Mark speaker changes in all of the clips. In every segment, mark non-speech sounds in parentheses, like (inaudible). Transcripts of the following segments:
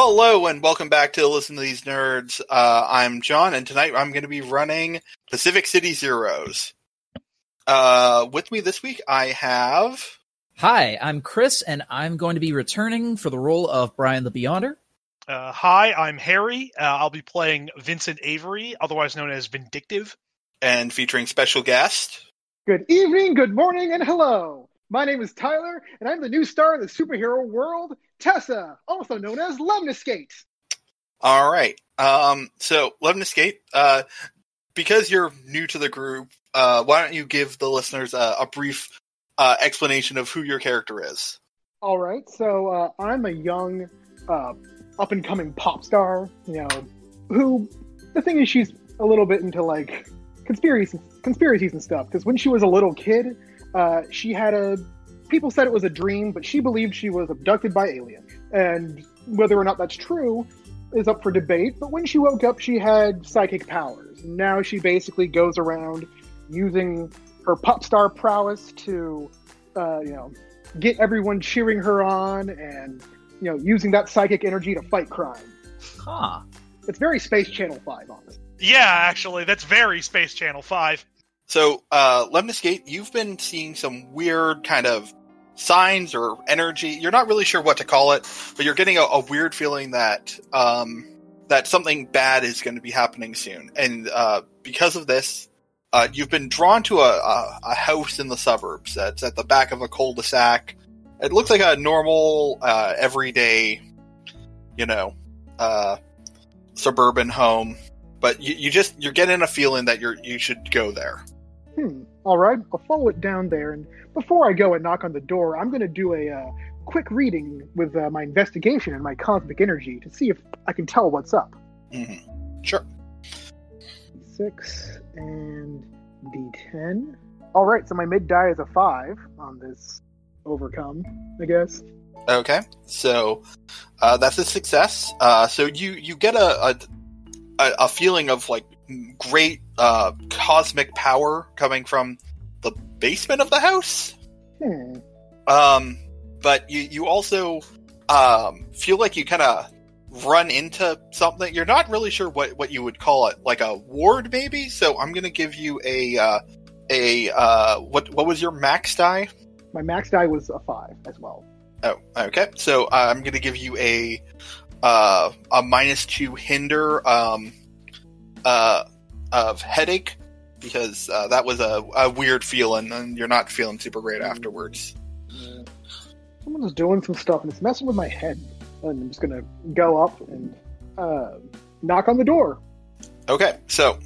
Speaker 1: Hello and welcome back to Listen to These Nerds. Uh, I'm John, and tonight I'm going to be running Pacific City Zeros. Uh, with me this week, I have.
Speaker 2: Hi, I'm Chris, and I'm going to be returning for the role of Brian the Beyonder.
Speaker 3: Uh, hi, I'm Harry. Uh, I'll be playing Vincent Avery, otherwise known as Vindictive.
Speaker 1: And featuring special guest.
Speaker 4: Good evening, good morning, and hello. My name is Tyler, and I'm the new star of the superhero world, Tessa, also known as Lemniscate.
Speaker 1: All right. Um, so, Lemniscate, uh, because you're new to the group, uh, why don't you give the listeners a, a brief uh, explanation of who your character is?
Speaker 4: All right. So, uh, I'm a young, uh, up and coming pop star, you know, who the thing is, she's a little bit into like conspiracies, conspiracies and stuff. Because when she was a little kid, uh, she had a people said it was a dream, but she believed she was abducted by aliens. And whether or not that's true is up for debate. But when she woke up, she had psychic powers. And now she basically goes around using her pop star prowess to, uh, you know, get everyone cheering her on and, you know, using that psychic energy to fight crime.
Speaker 2: Huh.
Speaker 4: It's very Space Channel 5, honestly.
Speaker 3: Yeah, actually, that's very Space Channel 5.
Speaker 1: So, uh, Lemniscate, you've been seeing some weird kind of signs or energy. You're not really sure what to call it, but you're getting a, a weird feeling that um, that something bad is going to be happening soon. And uh, because of this, uh, you've been drawn to a, a, a, house in the suburbs that's at the back of a cul-de-sac. It looks like a normal, uh, everyday, you know, uh, suburban home. But you, you just you're getting a feeling that you're you should go there.
Speaker 4: Hmm. All right, I'll follow it down there. And before I go and knock on the door, I'm going to do a uh, quick reading with uh, my investigation and my cosmic energy to see if I can tell what's up.
Speaker 1: Mm-hmm. Sure.
Speaker 4: Six and D10. All right, so my mid die is a five on this overcome, I guess.
Speaker 1: Okay, so uh, that's a success. Uh, so you you get a, a a feeling of like great uh, cosmic power coming from the basement of the house.
Speaker 4: Hmm.
Speaker 1: Um, but you you also um, feel like you kind of run into something. You're not really sure what, what you would call it, like a ward maybe. So I'm gonna give you a uh, a uh, what what was your max die?
Speaker 4: My max die was a five as well.
Speaker 1: Oh, okay. So uh, I'm gonna give you a uh, a minus two hinder um, uh, of headache because uh, that was a, a weird feeling, and you're not feeling super great afterwards.
Speaker 4: Yeah. Someone's doing some stuff, and it's messing with my head. And I'm just gonna go up and uh, knock on the door.
Speaker 1: Okay, so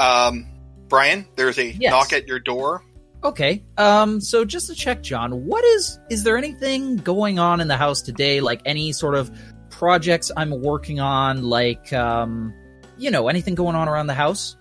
Speaker 1: um, Brian, there's a
Speaker 2: Yes.
Speaker 1: knock at your door.
Speaker 2: Okay. Um. So just to check, John, what is is there anything going on in the house today? Like any sort of projects I'm working on? Like um, you know, anything going on around the house?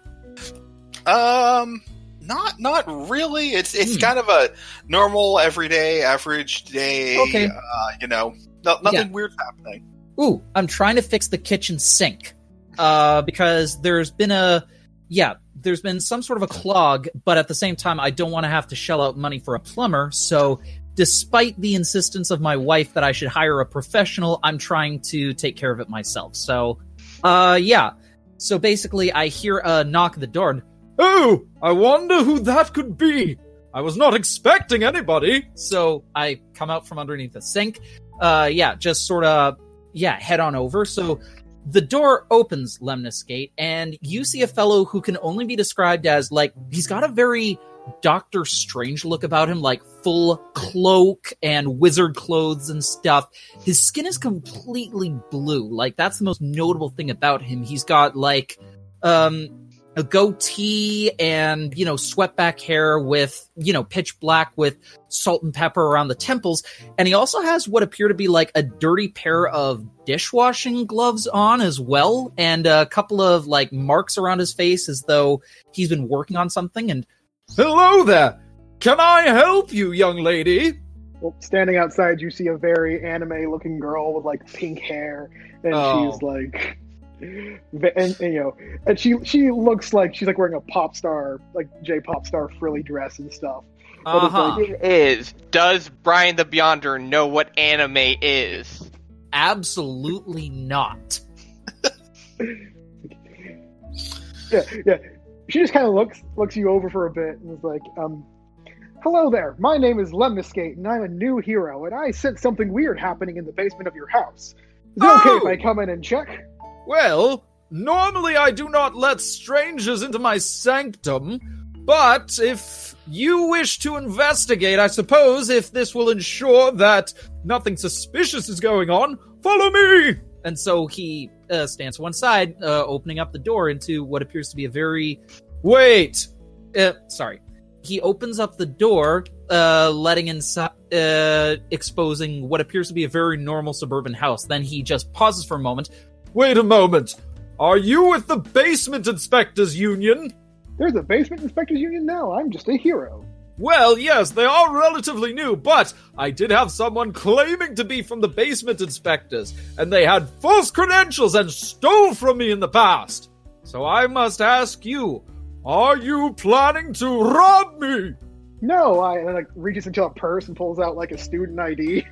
Speaker 1: Um, not not really. It's it's
Speaker 2: Hmm.
Speaker 1: kind of a normal, everyday, average day.
Speaker 2: Okay.
Speaker 1: Uh, you know, no, nothing
Speaker 2: Yeah.
Speaker 1: weird's happening.
Speaker 2: Ooh, I'm trying to fix the kitchen sink. Uh, because there's been a, yeah, there's been some sort of a clog, but at the same time, I don't want to have to shell out money for a plumber. So, despite the insistence of my wife that I should hire a professional, I'm trying to take care of it myself. So, uh, yeah. So basically, I hear a knock at the door. And, oh, I wonder who that could be. I was not expecting anybody. So I come out from underneath the sink. Uh, yeah, just sort of yeah, head on over. So the door opens, Lemniscate, and you see a fellow who can only be described as like he's got a very Doctor Strange look about him, like full cloak and wizard clothes and stuff. His skin is completely blue. Like that's the most notable thing about him. He's got like um a goatee and you know swept back hair with you know pitch black with salt and pepper around the temples and he also has what appear to be like a dirty pair of dishwashing gloves on as well and a couple of like marks around his face as though he's been working on something and hello there can i help you young lady
Speaker 4: Well, standing outside, you see a very anime-looking girl with like pink hair, and
Speaker 2: Oh.
Speaker 4: she's like, and, and, you know, and she she looks like she's like wearing a pop star, like J pop star frilly dress and stuff. But it's
Speaker 2: uh-huh
Speaker 4: like-
Speaker 5: It is. Does Brian the Beyonder know what anime is?
Speaker 2: Absolutely not. (laughs)
Speaker 4: Yeah, yeah. She just kind of looks looks you over for a bit and is like, um, "Hello there. My name is Lemniscate, and I'm a new hero. And I sense something weird happening in the basement of your house. Is it okay if
Speaker 2: Oh!
Speaker 4: I come in and check?"
Speaker 2: Well, normally I do not let strangers into my sanctum, but if you wish to investigate, I suppose, if this will ensure that nothing suspicious is going on, follow me! And so he uh, stands to one side, uh, opening up the door into what appears to be a very. Wait! Uh, sorry. He opens up the door, uh, letting inside, uh, exposing what appears to be a very normal suburban house. Then he just pauses for a moment. Wait a moment. Are you with the Basement Inspectors Union?
Speaker 4: There's a basement inspectors union now. I'm just a hero.
Speaker 2: Well, yes, they are relatively new, but I did have someone claiming to be from the Basement Inspectors, and they had false credentials and stole from me in the past. So I must ask you, are you planning to rob me?
Speaker 4: No, I and, like reaches into a purse and pulls out like a student ID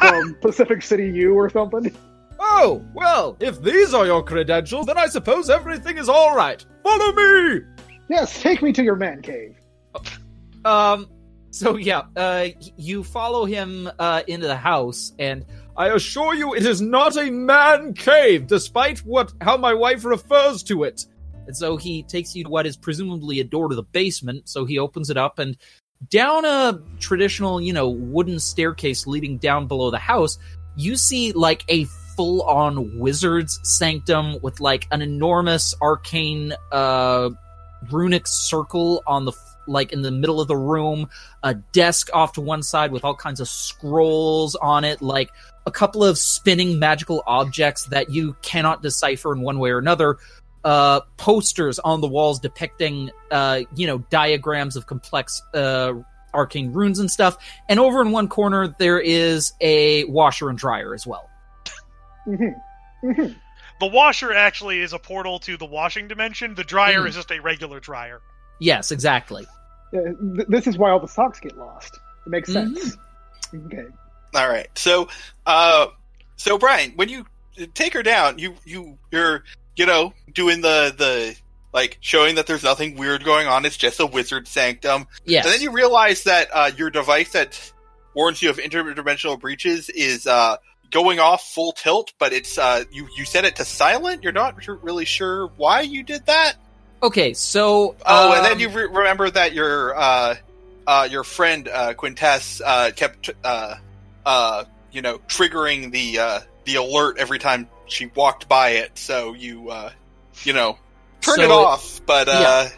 Speaker 4: from (laughs) Pacific City U or something.
Speaker 2: Oh, well, if these are your credentials, then I suppose everything is all right. Follow me!
Speaker 4: Yes, take me to your man cave.
Speaker 2: Um. So yeah, uh, you follow him uh, into the house, and I assure you, it is not a man cave, despite what how my wife refers to it. And so he takes you to what is presumably a door to the basement. So he opens it up, and down a traditional, you know, wooden staircase leading down below the house, you see like a full-on wizard's sanctum with like an enormous arcane uh runic circle on the like in the middle of the room a desk off to one side with all kinds of scrolls on it like a couple of spinning magical objects that you cannot decipher in one way or another uh posters on the walls depicting uh you know diagrams of complex uh arcane runes and stuff and over in one corner there is a washer and dryer as well (laughs)
Speaker 3: The washer actually is a portal to the washing dimension. The dryer
Speaker 2: Mm.
Speaker 3: is just a regular dryer.
Speaker 2: Yes exactly
Speaker 4: Yeah, th- this is why all the socks get lost. It makes
Speaker 2: Mhm.
Speaker 4: sense. Okay.
Speaker 1: All right. So, uh, so Brian, when you take her down, you you you're you know doing the the like showing that there's nothing weird going on. It's just a wizard sanctum,
Speaker 2: yes
Speaker 1: and then you realize that uh, your device that warns you of interdimensional breaches is uh, going off full tilt, but it's uh, you you set it to silent. You're not really sure why you did that.
Speaker 2: Okay so
Speaker 1: Oh, and
Speaker 2: um,
Speaker 1: then you re- remember that your uh, uh, your friend uh, Quintess uh, kept uh, uh, you know triggering the uh, the alert every time she walked by it. So you uh, you know turned
Speaker 2: So
Speaker 1: it
Speaker 2: it-
Speaker 1: off, but uh,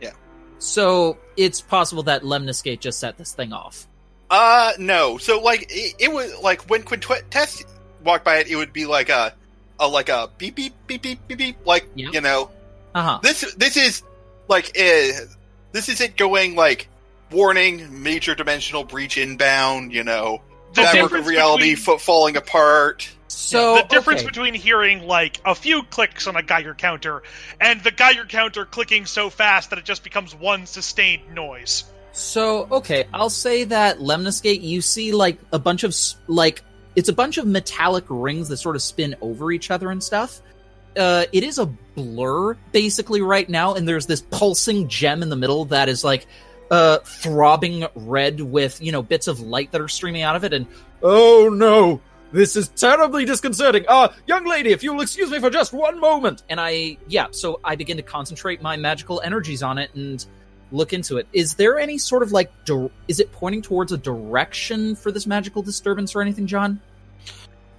Speaker 1: yeah.
Speaker 2: So it's possible that Lemniscate just set this thing off.
Speaker 1: uh, no. So like it, it was like when Quintess walked by it, it would be like a, a like a beep beep beep beep beep beep like
Speaker 2: Yeah.
Speaker 1: you know
Speaker 2: Uh huh.
Speaker 1: this this is like uh, this isn't going like warning major dimensional breach inbound you know
Speaker 3: The
Speaker 1: fabric
Speaker 3: difference
Speaker 1: of reality
Speaker 3: between-
Speaker 1: fa- falling apart
Speaker 2: So
Speaker 3: the difference
Speaker 2: okay.
Speaker 3: between hearing like a few clicks on a Geiger counter and the Geiger counter clicking so fast that it just becomes one sustained noise.
Speaker 2: So okay, I'll say that Lemniscate, you see like a bunch of like it's a bunch of metallic rings that sort of spin over each other and stuff. Uh, it is a blur basically right now, and there's this pulsing gem in the middle that is like uh throbbing red with you know bits of light that are streaming out of it. And oh no, this is terribly disconcerting. Uh, young lady, if you'll excuse me for just one moment. And I yeah, so I begin to concentrate my magical energies on it and look into it. Is there any sort of like, dir- is it pointing towards a direction for this magical disturbance or anything, John?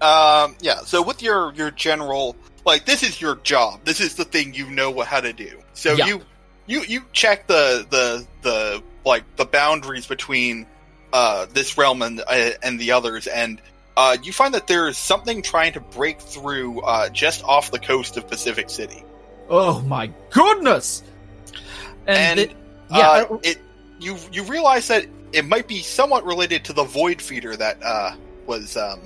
Speaker 1: um yeah so with your your general like this is your job this is the thing you know how to do so
Speaker 2: Yeah.
Speaker 1: you you you check the the the like the boundaries between uh this realm and uh, and the others and uh, you find that there is something trying to break through uh, just off the coast of Pacific City.
Speaker 2: Oh my goodness!
Speaker 1: And,
Speaker 2: it- yeah,
Speaker 1: uh, it you you realize that it might be somewhat related to the void feeder that uh, was um,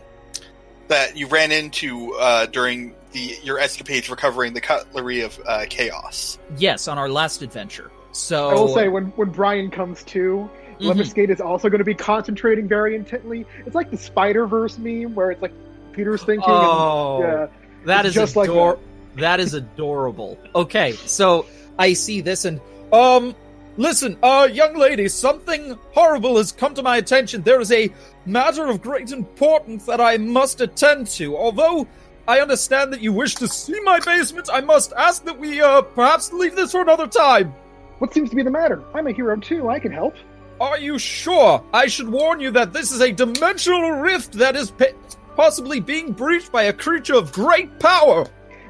Speaker 1: that you ran into uh, during the your escapades recovering the cutlery of uh, chaos.
Speaker 2: yes, on our last adventure. So
Speaker 4: I will say when when Brian comes to,
Speaker 2: Mhm.
Speaker 4: Lemniscate is also going to be concentrating very intently. It's like the Spider Verse meme where it's like Peter's thinking.
Speaker 2: Oh,
Speaker 4: and, yeah,
Speaker 2: that
Speaker 4: it's
Speaker 2: is
Speaker 4: just like
Speaker 2: ador- (laughs) that is adorable. Okay, so I see this and um listen, uh young lady, something horrible has come to my attention. There is a matter of great importance that I must attend to. Although I understand that you wish to see my basement, I must ask that we uh perhaps leave this for another time.
Speaker 4: what seems to be the matter? I'm a hero too. I can help.
Speaker 2: Are you sure? I should warn you that this is a dimensional rift that is pa- possibly being breached by a creature of great power.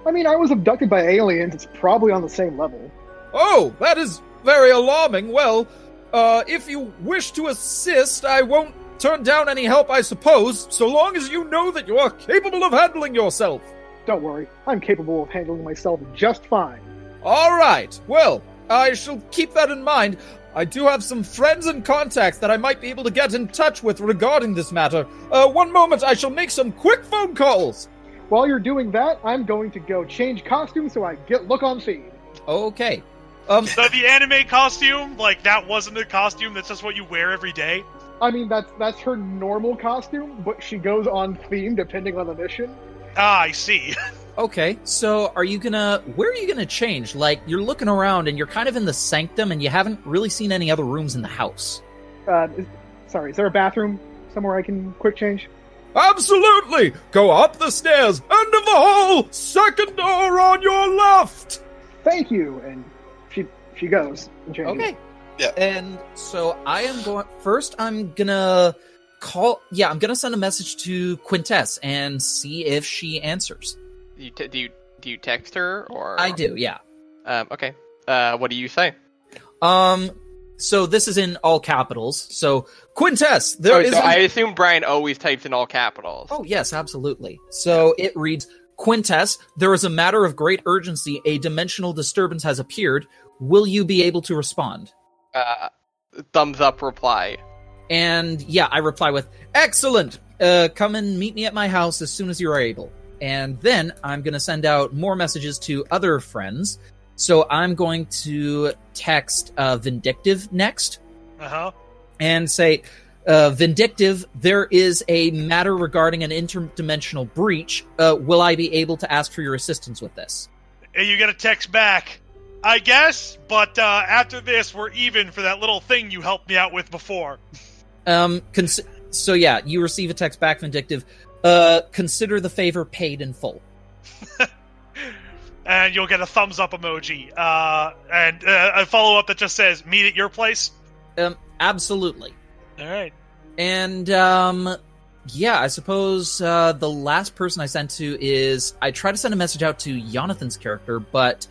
Speaker 4: I mean, I was abducted by aliens. It's probably on the same level.
Speaker 2: Oh, that is very alarming. Well, uh, if you wish to assist, I won't turn down any help, I suppose, so long as you know that you are capable of handling yourself.
Speaker 4: Don't worry, I'm capable of handling myself just fine.
Speaker 2: All right. Well, I shall keep that in mind. I do have some friends and contacts that I might be able to get in touch with regarding this matter. Uh, one moment, I shall make some quick phone calls.
Speaker 4: While you're doing that, I'm going to go change costume so I get look on feed.
Speaker 2: Okay. Um,
Speaker 3: So the anime costume, like that wasn't a costume. That's just what you wear every day.
Speaker 4: I mean, that's that's her normal costume, but she goes on theme depending on the mission.
Speaker 3: Ah, I see. (laughs)
Speaker 2: Okay, so are you gonna where are you gonna change? Like you're looking around and you're kind of in the sanctum and you haven't really seen any other rooms in the house.
Speaker 4: Uh, is, sorry, is there a bathroom somewhere I can quick change?
Speaker 2: Absolutely! Go up the stairs, end of the hall, second door on your left!
Speaker 4: Thank you. And she she goes and.
Speaker 2: Okay.
Speaker 1: Yeah.
Speaker 2: And so I am going first I'm gonna call yeah, I'm gonna send a message to Quintess and see if she answers.
Speaker 5: You t- do you do you text her or
Speaker 2: I do, yeah.
Speaker 5: Um, okay. Uh, what do you say?
Speaker 2: Um so this is in all capitals. So Quintess, there
Speaker 5: oh,
Speaker 2: is
Speaker 5: so
Speaker 2: a-
Speaker 5: I assume Brian always types in all capitals.
Speaker 2: Oh, yes, absolutely. So it reads Quintess, there is a matter of great urgency. A dimensional disturbance has appeared. Will you be able to respond?
Speaker 5: Uh, thumbs up reply.
Speaker 2: And yeah, I reply with, Excellent! Uh, come and meet me at my house as soon as you are able. And then I'm going to send out more messages to other friends. So I'm going to text uh, Vindictive next.
Speaker 3: Uh huh.
Speaker 2: and say, uh, Vindictive, there is a matter regarding an interdimensional breach. Uh, will I be able to ask for your assistance with this?
Speaker 3: And you get a text back. I guess, but uh, after this, we're even for that little thing you helped me out with before.
Speaker 2: Um, cons- so yeah, you receive a text back, Vindictive. Uh, consider the favor paid in full. (laughs)
Speaker 3: and you'll get a thumbs up emoji. Uh, and uh, a follow up that just says, meet at your place.
Speaker 2: Um, absolutely.
Speaker 3: All right.
Speaker 2: And um, yeah, I suppose uh, the last person I sent to is I try to send a message out to Jonathan's character, but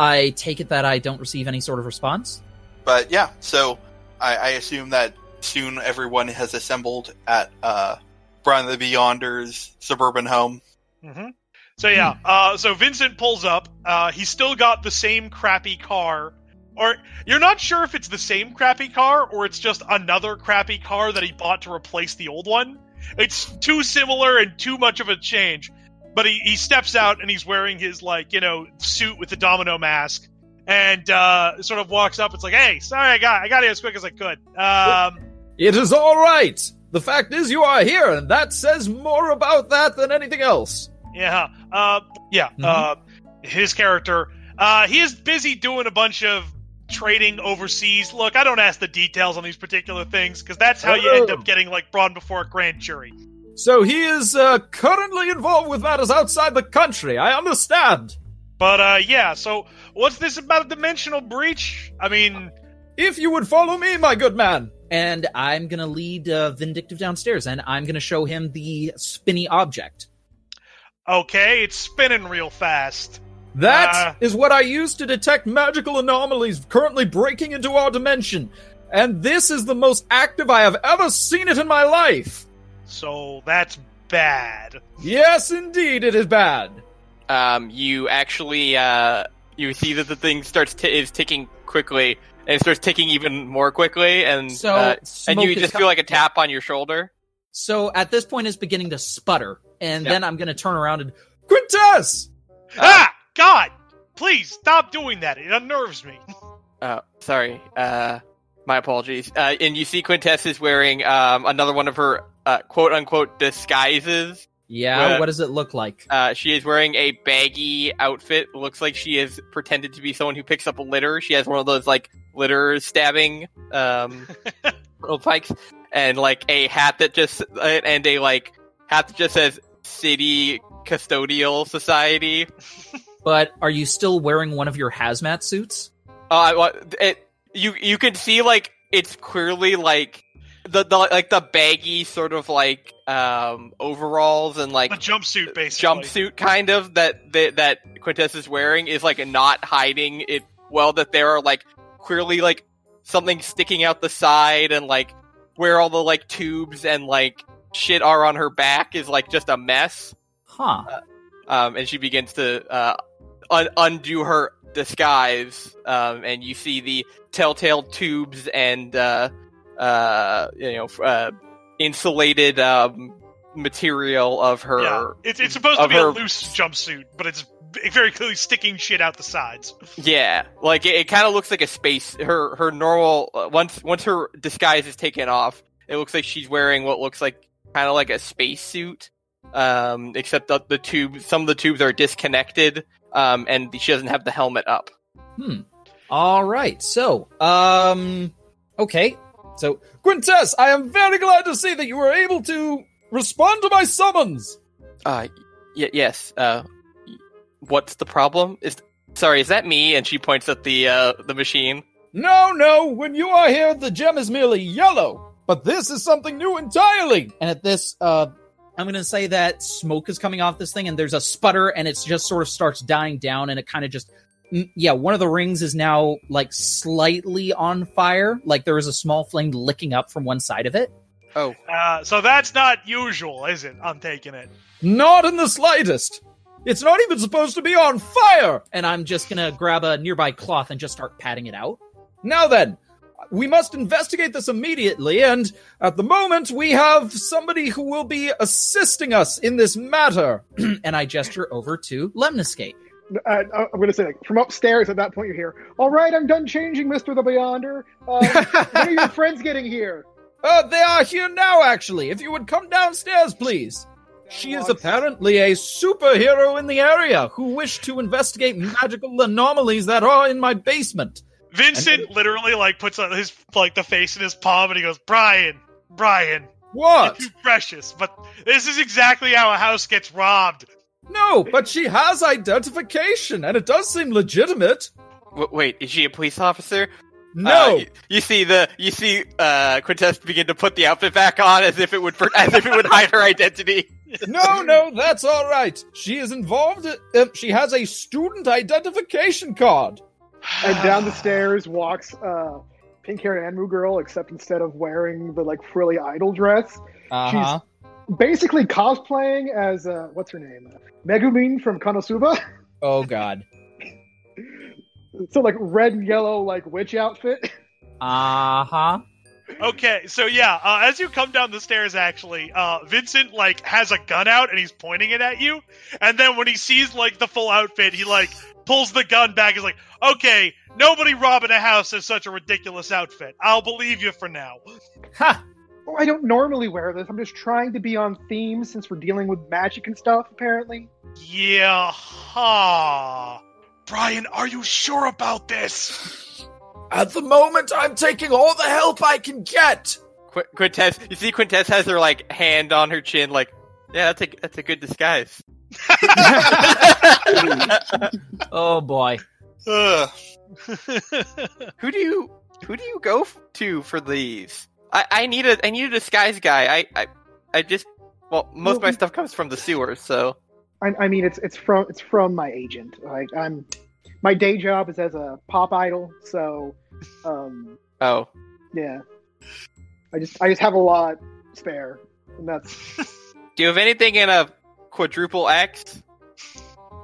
Speaker 2: I take it that I don't receive any sort of response.
Speaker 1: But yeah, so I, I assume that soon everyone has assembled at uh, Brian the Beyonder's suburban home.
Speaker 3: hmm So yeah, uh, so Vincent pulls up. Uh, he's still got the same crappy car, or you're not sure if it's the same crappy car or it's just another crappy car that he bought to replace the old one. It's too similar and too much of a change. But he, he steps out and he's wearing his like you know suit with the domino mask, and uh, sort of walks up. It's like, hey, sorry, I got I got here as quick as I could. Um,
Speaker 2: It is all right. The fact is, you are here, and that says more about that than anything else.
Speaker 3: Yeah. Uh, yeah.
Speaker 2: Mhm.
Speaker 3: Uh, his character. Uh, he is busy doing a bunch of trading overseas. Look, I don't ask the details on these particular things because that's how you end
Speaker 2: Oh.
Speaker 3: up getting like brought before a grand jury.
Speaker 2: So he is uh, currently involved with matters outside the country. I understand.
Speaker 3: But uh, yeah. So what's this about a dimensional breach? I mean,
Speaker 2: If you would follow me, my good man. And I'm gonna lead uh, Vindictive downstairs, and I'm gonna show him the spinny object.
Speaker 3: okay, it's spinning real fast.
Speaker 2: That is
Speaker 3: Uh.
Speaker 2: what I use to detect magical anomalies currently breaking into our dimension. And this is the most active I have ever seen it in my life.
Speaker 3: So that's bad.
Speaker 2: Yes, indeed, it is bad.
Speaker 5: Um, you actually uh, you see that the thing starts t- is ticking quickly, and it starts ticking even more quickly, and
Speaker 2: So,
Speaker 5: uh, and you just feel like a tap on your shoulder.
Speaker 2: So at this point, it's beginning to sputter, and
Speaker 5: Yep.
Speaker 2: then I'm gonna turn around and Quintess.
Speaker 3: ah, God! Please stop doing that. It unnerves me. (laughs)
Speaker 5: Uh, sorry. Uh, my apologies. Uh, and you see Quintess is wearing um, another one of her uh, quote unquote disguises.
Speaker 2: Yeah, what does it look like?
Speaker 5: Uh, she is wearing a baggy outfit. Looks like she is pretended to be someone who picks up a litter. She has one of those like litter stabbing um, (laughs) little pikes, and like a hat that just uh, and a like hat that just says "City Custodial Society." (laughs)
Speaker 2: But are you still wearing one of your hazmat suits?
Speaker 5: Uh, it you you can see like it's clearly like the, the like the baggy sort of like um overalls and like
Speaker 3: The jumpsuit, basically.
Speaker 5: jumpsuit kind of that that, that Quintess is wearing is like not hiding it well that there are like clearly like something sticking out the side and like where all the like tubes and like shit are on her back is like just a mess
Speaker 2: Huh.
Speaker 5: um and she begins to uh un- undo her disguise um and you see the telltale tubes and uh uh you know uh insulated um material of her
Speaker 3: Yeah, it's it's supposed to be
Speaker 5: her-
Speaker 3: a loose jumpsuit, but it's very clearly sticking shit out the sides.
Speaker 5: Yeah, like it, it kind of looks like a space. Her her normal uh, once once her disguise is taken off, it looks like she's wearing what looks like kind of like a space suit. Um, except the, the tube, some of the tubes are disconnected. Um, and she doesn't have the helmet up.
Speaker 2: Hmm. All right. So, um, okay. So, Quintess, I am very glad to see that you were able to respond to my summons.
Speaker 5: Uh, y- yes. Uh, what's the problem? Is sorry, is that me? And she points at the uh the machine.
Speaker 2: No, no. When you are here, the gem is merely yellow. But this is something new entirely. And at this, uh, I'm going to say that smoke is coming off this thing, and there's a sputter, and it's just sort of starts dying down, and it kind of just. Mm, Yeah, one of the rings is now like slightly on fire. Like there is a small flame licking up from one side of it.
Speaker 5: Oh,
Speaker 3: Uh, so that's not usual, is it? I'm taking it.
Speaker 2: Not in the slightest. It's not even supposed to be on fire. And I'm just gonna grab a nearby cloth and just start patting it out. Now then, we must investigate this immediately, and at the moment we have somebody who will be assisting us in this matter. (clears throat) and I gesture over to Lemniscate.
Speaker 4: Uh, I'm going to say, like, from upstairs at that point, you hear, All right, I'm done changing, Mr. the Beyonder. Uh, (laughs) when are your friends getting here?
Speaker 2: Uh, they are here now, actually. If you would come downstairs, please. She is apparently a superhero in the area who wished to investigate magical anomalies that are in my basement.
Speaker 3: Vincent literally like puts on his like the face in his palm and he goes, "Brian, Brian,
Speaker 2: What?
Speaker 3: you're too precious." But this is exactly how a house gets robbed.
Speaker 2: No, but she has identification, and it does seem legitimate.
Speaker 5: w- wait, is she a police officer?
Speaker 2: No,
Speaker 5: Uh, you, you see the you see uh Quintess begin to put the outfit back on as if it would as if it would hide her identity. (laughs)
Speaker 2: no, no, that's all right. She is involved. Uh, she has a student identification card.
Speaker 4: And down the stairs walks uh, pink haired Anmu girl, except instead of wearing the like frilly idol dress,
Speaker 2: Uh-huh.
Speaker 4: basically cosplaying as uh, what's her name? Megumin from Konosuba.
Speaker 2: Oh God. (laughs)
Speaker 4: so like red and yellow like witch outfit.
Speaker 2: Uh huh.
Speaker 3: Okay, so yeah, uh, as you come down the stairs, actually, uh, Vincent like has a gun out and he's pointing it at you, and then when he sees like the full outfit, he like pulls the gun back. He's like, "Okay, nobody robbing a house in such a ridiculous outfit. I'll believe you for now."
Speaker 2: Ha.
Speaker 4: Oh, I don't normally wear this. I'm just trying to be on theme since we're dealing with magic and stuff. Apparently.
Speaker 3: Yeah, ha. Brian, are you sure about this?
Speaker 2: At the moment, I'm taking all the help I can get.
Speaker 5: Qu- Quintess, you see Quintess has her like hand on her chin, like, yeah, that's a that's a good disguise. (laughs)
Speaker 2: Oh boy.
Speaker 1: Ugh.
Speaker 5: who do you who do you go f- to for these? I, I need a I need a disguise guy. I I, I just well most of my stuff comes from the sewers, so
Speaker 4: I, I mean, it's it's from it's from my agent. Like I'm, my day job is as a pop idol. So, um,
Speaker 5: oh
Speaker 4: yeah, I just I just have a lot spare, and that's (laughs)
Speaker 5: do you have anything in a quadruple X?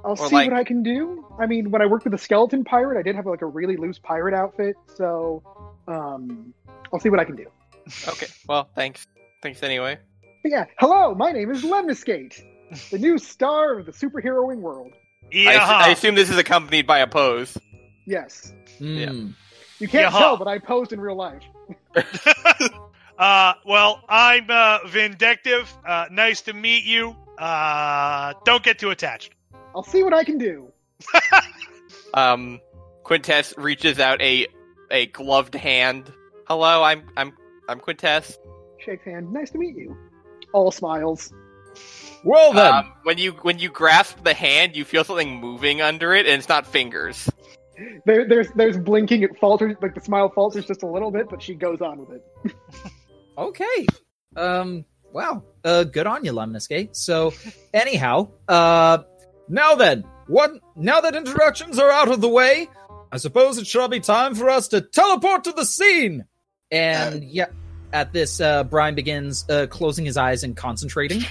Speaker 4: I'll
Speaker 5: Or
Speaker 4: see
Speaker 5: like-
Speaker 4: what I can do. I mean, when I worked with the skeleton pirate, I did have like a really loose pirate outfit. So, um, I'll see what I can do.
Speaker 5: Okay, well thanks thanks anyway.
Speaker 4: But yeah, hello, my name is Lemniscate, the new star of the superheroing world.
Speaker 5: I,
Speaker 3: Yeah,
Speaker 5: assu- I assume this is accompanied by a pose.
Speaker 4: Yes,
Speaker 2: Hmm.
Speaker 4: you can't
Speaker 3: Yaha.
Speaker 4: tell, but I posed in real life. (laughs)
Speaker 3: Uh, well, I'm uh, vindictive. Uh, nice to meet you. Uh, don't get too attached.
Speaker 4: I'll see what I can do. (laughs)
Speaker 5: Um, Quintess reaches out a a gloved hand. Hello, I'm I'm I'm Quintess.
Speaker 4: Shakes hand. Nice to meet you. All smiles.
Speaker 2: Well then,
Speaker 5: Um, when you when you grasp the hand, you feel something moving under it, and it's not fingers.
Speaker 4: There, there's there's blinking. It falters, like the smile falters just a little bit, but she goes on with it. (laughs)
Speaker 2: okay. Um. Wow. Uh. Good on you, Lemniscate. So, anyhow, uh, now then, what? Now that introductions are out of the way, I suppose it shall be time for us to teleport to the scene. And yeah, at this, uh, Brian begins uh, closing his eyes and concentrating.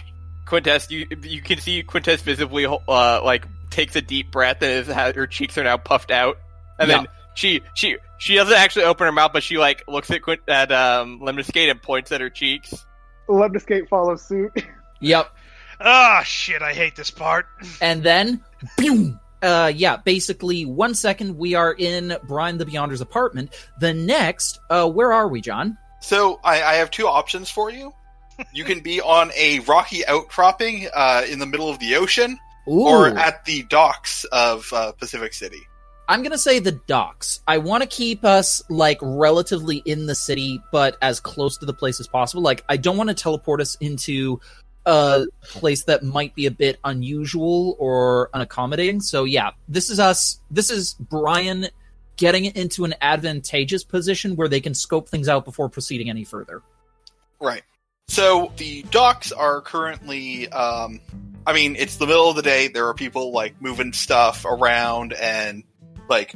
Speaker 5: Quintess, you you can see Quintess visibly uh like takes a deep breath, and his, her cheeks are now puffed out, and
Speaker 2: Yeah.
Speaker 5: then she she she doesn't actually open her mouth, but she like looks at Quint at um Lemniscate and points at her cheeks.
Speaker 4: Lemniscate follows suit. (laughs)
Speaker 2: Yep.
Speaker 3: Ah, shit, I hate this part.
Speaker 2: And then, boom. Uh, yeah, basically, one second we are in Brian the Beyonder's apartment. The next, uh, where are we, John?
Speaker 1: So I, I have two options for you. You can be on a rocky outcropping uh, in the middle of the ocean,
Speaker 2: Ooh.
Speaker 1: or at the docks of uh, Pacific City.
Speaker 2: I'm gonna say the docks. I want to keep us like relatively in the city, but as close to the place as possible. Like, I don't want to teleport us into a place that might be a bit unusual or unaccommodating. So yeah, this is us. This is Brian getting into an advantageous position where they can scope things out before proceeding any further.
Speaker 1: Right. So the docks are currently. Um, I mean, it's the middle of the day. There are people like moving stuff around, and like,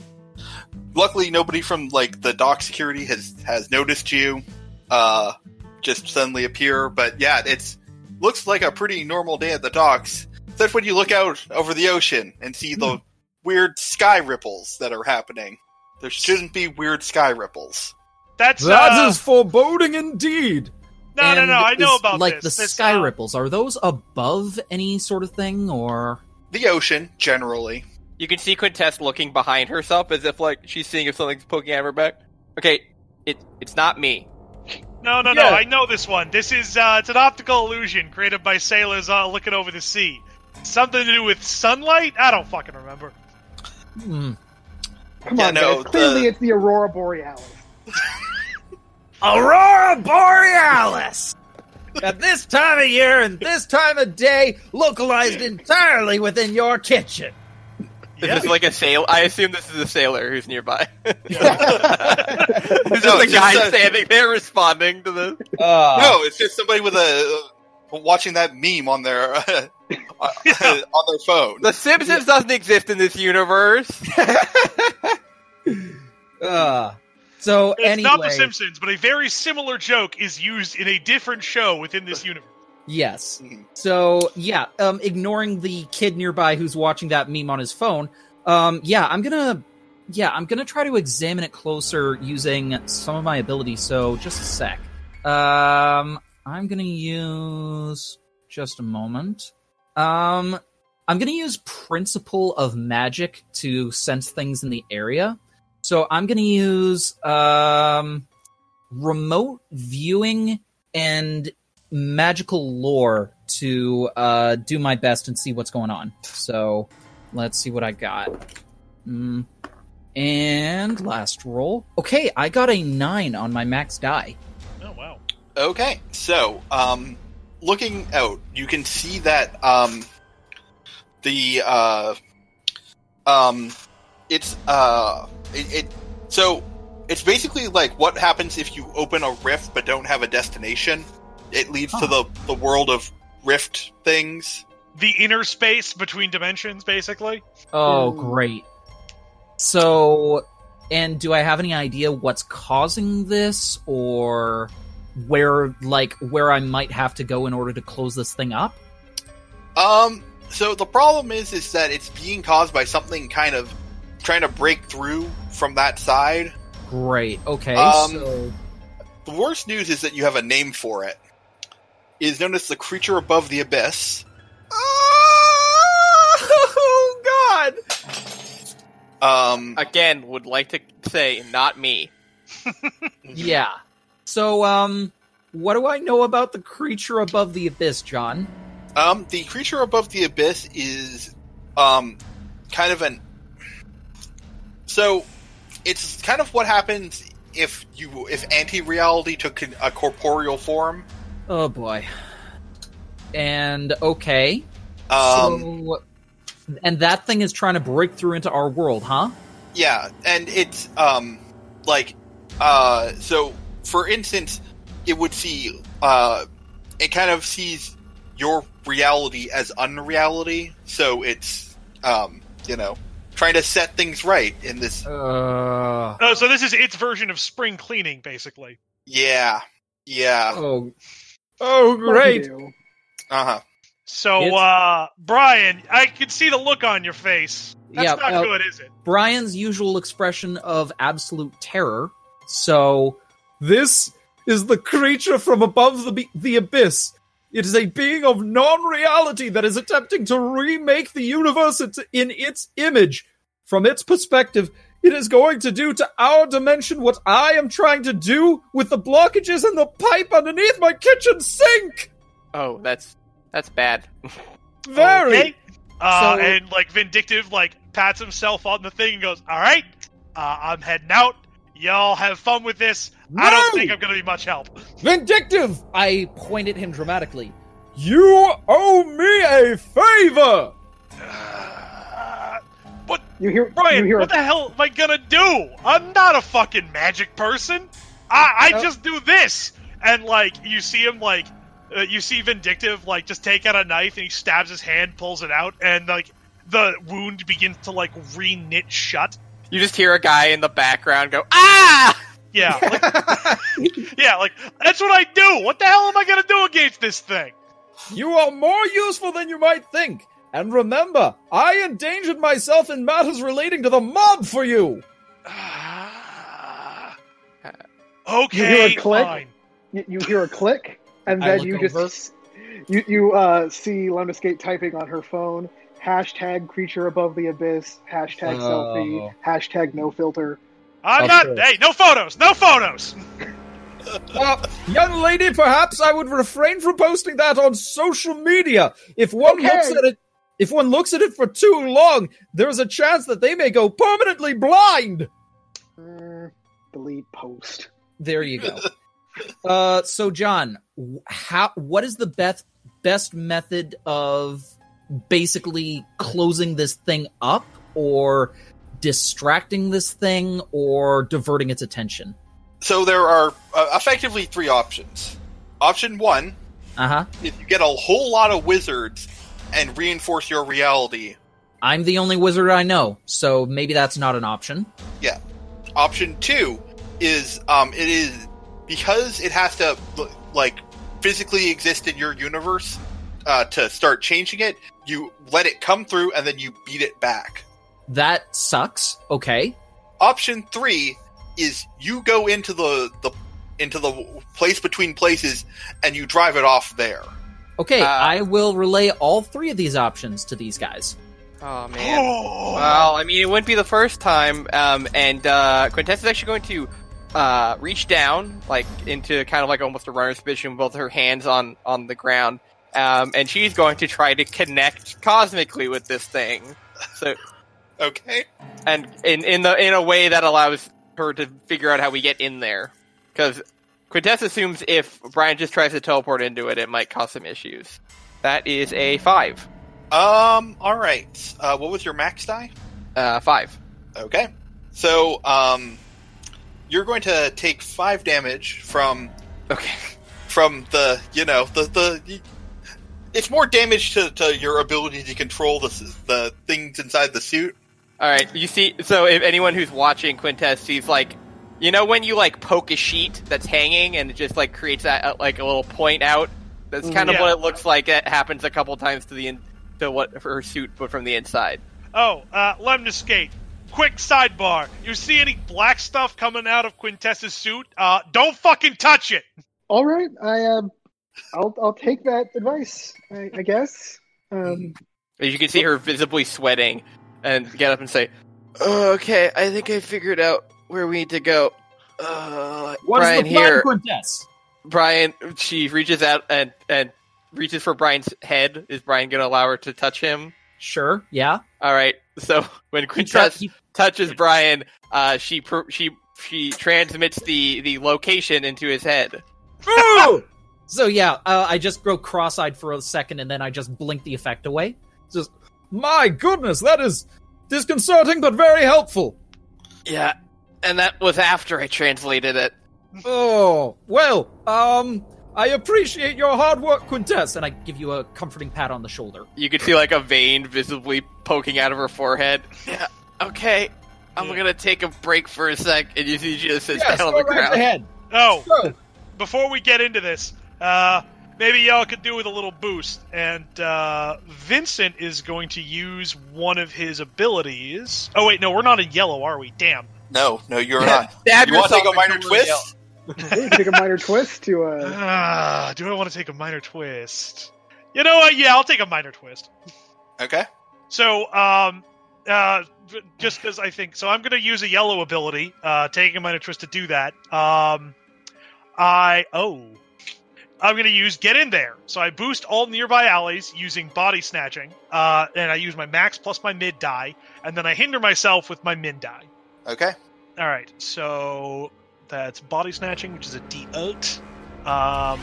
Speaker 1: luckily nobody from like the dock security has has noticed you. Uh, just suddenly appear. But yeah, it's looks like a pretty normal day at the docks. Except when you look out over the ocean and see the weird sky ripples that are happening. There shouldn't be weird sky ripples.
Speaker 3: That's uh,
Speaker 2: foreboding indeed.
Speaker 3: no, no,
Speaker 2: And
Speaker 3: no. I know
Speaker 2: is-
Speaker 3: about
Speaker 2: like
Speaker 3: this.
Speaker 2: the
Speaker 3: This,
Speaker 2: sky
Speaker 3: uh,
Speaker 2: ripples. Are those above any sort of thing, or
Speaker 1: The ocean, generally.
Speaker 5: You can see Quintess looking behind herself as if like she's seeing if something's poking at her back. Okay, it it's not me.
Speaker 3: No, no, no. I know this one. This is uh, it's an optical illusion created by sailors uh, looking over the sea. Something to do with sunlight? I don't fucking remember.
Speaker 2: Hmm.
Speaker 4: Come
Speaker 1: Yeah,
Speaker 4: on,
Speaker 1: no,
Speaker 4: guys. Clearly, it's the aurora borealis. (laughs)
Speaker 2: Aurora Borealis. At this time of year and this time of day, localized (laughs) entirely within your kitchen.
Speaker 5: This is like a sail. I assume this is a sailor who's nearby. (laughs) this is
Speaker 1: No,
Speaker 5: the
Speaker 1: it's
Speaker 5: guy
Speaker 1: just a-
Speaker 5: standing there responding to this.
Speaker 2: Uh,
Speaker 1: no, it's just somebody with a watching that meme on their (laughs) on their phone.
Speaker 5: The Simpsons doesn't exist in this universe. (laughs)
Speaker 2: uh, so
Speaker 3: It's
Speaker 2: anyway,
Speaker 3: not The Simpsons, but a very similar joke is used in a different show within this universe.
Speaker 2: Yes.
Speaker 1: Mhm.
Speaker 2: So yeah, um, ignoring the kid nearby who's watching that meme on his phone. Um, yeah, I'm gonna, yeah, I'm gonna try to examine it closer using some of my abilities. So just a sec. Um, I'm gonna use just a moment. Um, I'm gonna use Principle of Magic to sense things in the area. So I'm gonna use um, remote viewing and magical lore to uh, do my best and see what's going on. So let's see what I got. Mm. And last roll. Okay, I got a nine on my max die.
Speaker 3: Oh wow.
Speaker 1: Okay, so um, looking out, you can see that um, the uh, um, it's uh, it, it so it's basically like what happens if you open a rift but don't have a destination. It leads to the the world of rift things.
Speaker 3: The inner space between dimensions, basically.
Speaker 2: Oh,
Speaker 4: Ooh.
Speaker 2: great. So, and do I have any idea what's causing this or where, like, where I might have to go in order to close this thing up?
Speaker 1: Um, so the problem is, is that it's being caused by something kind of trying to break through from that side.
Speaker 2: Great. Okay.
Speaker 1: Um,
Speaker 2: so,
Speaker 1: The worst news is that you have a name for it. It is known as the creature above the abyss.
Speaker 2: oh God!
Speaker 1: Um,
Speaker 5: Again, would like to say not me. (laughs)
Speaker 2: Yeah. So, um, what do I know about the creature above the abyss, John?
Speaker 1: Um, the creature above the abyss is, um, kind of an. So, it's kind of what happens if you if anti-reality took a corporeal form.
Speaker 2: Oh boy. And okay.
Speaker 1: Um,
Speaker 2: so, and that thing is trying to break through into our world, huh?
Speaker 1: Yeah, and it's um like uh so for instance, it would see uh it kind of sees your reality as unreality, so it's um you know trying to set things right in this
Speaker 2: Uh,
Speaker 3: Oh, so this is its version of spring cleaning, basically.
Speaker 1: yeah yeah
Speaker 2: oh, oh, great!
Speaker 1: Uh-huh
Speaker 3: So,
Speaker 2: It's-
Speaker 3: uh, Brian, I can see the look on your face. That's
Speaker 2: Yeah,
Speaker 3: not
Speaker 2: uh,
Speaker 3: good, is it?
Speaker 2: Brian's usual expression of absolute terror. So, this is the creature from above the, be- the abyss. It is a being of non reality that is attempting to remake the universe it- in its image. From its perspective, it is going to do to our dimension what I am trying to do with the blockages in the pipe underneath my kitchen sink!
Speaker 5: Oh, that's that's bad. (laughs)
Speaker 2: Very!
Speaker 3: Okay. Uh,
Speaker 2: So-
Speaker 3: and like vindictive, like pats himself on the thing and goes, "All right, uh, I'm heading out. Y'all have fun with this. I don't think I'm gonna be much help."
Speaker 2: Vindictive! I point at him dramatically. You owe me a favor! (sighs)
Speaker 3: What,
Speaker 4: You hear?
Speaker 3: Brian?
Speaker 4: you hear?
Speaker 3: What the hell am I gonna do? I'm not a fucking magic person. I, I just do this, and like you see him like. Uh, you see Vindictive like just take out a knife and he stabs his hand, pulls it out, and like the wound begins to like re-knit shut.
Speaker 5: You just hear a guy in the background go, "Ah!"
Speaker 3: Yeah, (laughs) like, yeah, like that's what I do. What the hell am I gonna do against this thing?
Speaker 2: You are more useful than you might think. And remember, I endangered myself in matters relating to the mob for you.
Speaker 3: okay,
Speaker 4: You hear a click?
Speaker 3: fine.
Speaker 4: you, you hear a click, and then you
Speaker 2: over.
Speaker 4: just you you uh, see Lemniscate typing on her phone. Hashtag creature above the abyss. Hashtag
Speaker 2: Oh.
Speaker 4: selfie. Hashtag no filter.
Speaker 3: I'm not.
Speaker 2: course.
Speaker 3: Hey, no photos, no photos.
Speaker 2: Uh, young lady, perhaps I would refrain from posting that on social media. If one
Speaker 4: Okay.
Speaker 2: looks at it, if one looks at it for too long, there is a chance that they may go permanently blind.
Speaker 4: Delete post.
Speaker 2: There you go. uh, so John, how what is the best best method of basically closing this thing up, or distracting this thing, or diverting its attention?
Speaker 1: so there are uh, effectively three options option one
Speaker 2: Uh huh.
Speaker 1: if you get a whole lot of wizards and reinforce your reality
Speaker 2: I'm the only wizard I know, so maybe that's not an option. Yeah.
Speaker 1: Option two is um, it is because it has to like physically exist in your universe uh, to start changing it. You let it come through and then you beat it back.
Speaker 2: That sucks. Okay.
Speaker 1: Option three is you go into the the into the place between places and you drive it off there.
Speaker 2: Okay,
Speaker 5: Uh,
Speaker 2: I will relay all three of these options to these guys.
Speaker 5: Oh man.
Speaker 3: Oh. (gasps)
Speaker 5: Well, I mean, it wouldn't be the first time. Um, and uh, Quintessa is actually going to uh, reach down, like into kind of like almost a runner's position, with both her hands on on the ground. Um, and she's going to try to connect cosmically with this thing. So,
Speaker 1: Okay.
Speaker 5: and in in the in a way that allows her to figure out how we get in there, because Quintessa assumes if Brian just tries to teleport into it, it might cause some issues. That is a five.
Speaker 1: Um. All right. Uh, what was your max die?
Speaker 5: Uh, five.
Speaker 1: Okay. So um, you're going to take five damage from
Speaker 5: Okay. (laughs)
Speaker 1: from the you know the the it's more damage to, to your ability to control the the things inside the suit
Speaker 5: All right, you see. So if anyone who's watching Quintess sees like, you know, when you like poke a sheet that's hanging and it just like creates that uh, like a little point out. That's kind of
Speaker 3: Yeah.
Speaker 5: what it looks like. It happens a couple times to the in, to what for her suit, but from the inside.
Speaker 3: Oh, uh, Lemniscate. Quick sidebar. You see any black stuff coming out of Quintessa's suit? Uh, don't fucking touch it.
Speaker 4: All right, I um, I'll I'll take that advice. I, I guess. Um,
Speaker 5: As you can see her visibly sweating, and get up and say, "Oh, "Okay, I think I figured out where we need to go." Uh,
Speaker 2: What's
Speaker 5: Brian
Speaker 2: the plan,
Speaker 5: here.
Speaker 2: Quintess?
Speaker 5: Brian, she reaches out and and reaches for Brian's head. Is Brian gonna allow her to touch him?
Speaker 2: Sure. Yeah.
Speaker 5: All right. So (laughs) when Quintess
Speaker 2: he-
Speaker 5: touches Brian, uh, she she she transmits the the location into his head. (laughs)
Speaker 2: so yeah, uh, I just grow cross-eyed for a second, and then I just blink the effect away. Just, my goodness, that is disconcerting, but very helpful.
Speaker 5: Yeah, and that was after I translated it.
Speaker 2: Oh well, um, I appreciate your hard work, Quintess, and I give you a comforting pat on the shoulder.
Speaker 5: You could see like a vein visibly poking out of her forehead. Yeah. Okay. I'm
Speaker 3: Yeah.
Speaker 5: gonna take a break for a sec, and you see she just sits
Speaker 2: Yes,
Speaker 5: down on
Speaker 2: go
Speaker 5: the
Speaker 2: right
Speaker 5: ground.
Speaker 2: ahead.
Speaker 3: Oh,
Speaker 2: So,
Speaker 3: before we get into this, uh, maybe y'all could do with a little boost. And uh, Vincent is going to use one of his abilities. Oh wait, no, we're not in yellow, are we? Damn.
Speaker 1: No, no, you're not.
Speaker 5: Stab
Speaker 1: You want to take a minor
Speaker 5: until (laughs) you
Speaker 1: twist?
Speaker 4: Take a minor twist to uh,
Speaker 3: Ah, do I want to take a minor twist? You know what? Yeah, I'll take a minor twist.
Speaker 1: Okay.
Speaker 3: So, um, uh, just because I think so, I'm going to use a yellow ability, uh, taking a minor twist to do that. Um, I oh, I'm going to use get in there. So I boost all nearby alleys using body snatching, uh, and I use my max plus my mid die, and then I hinder myself with my min die.
Speaker 1: Okay.
Speaker 3: All right, so that's body snatching, which is a D8. Um,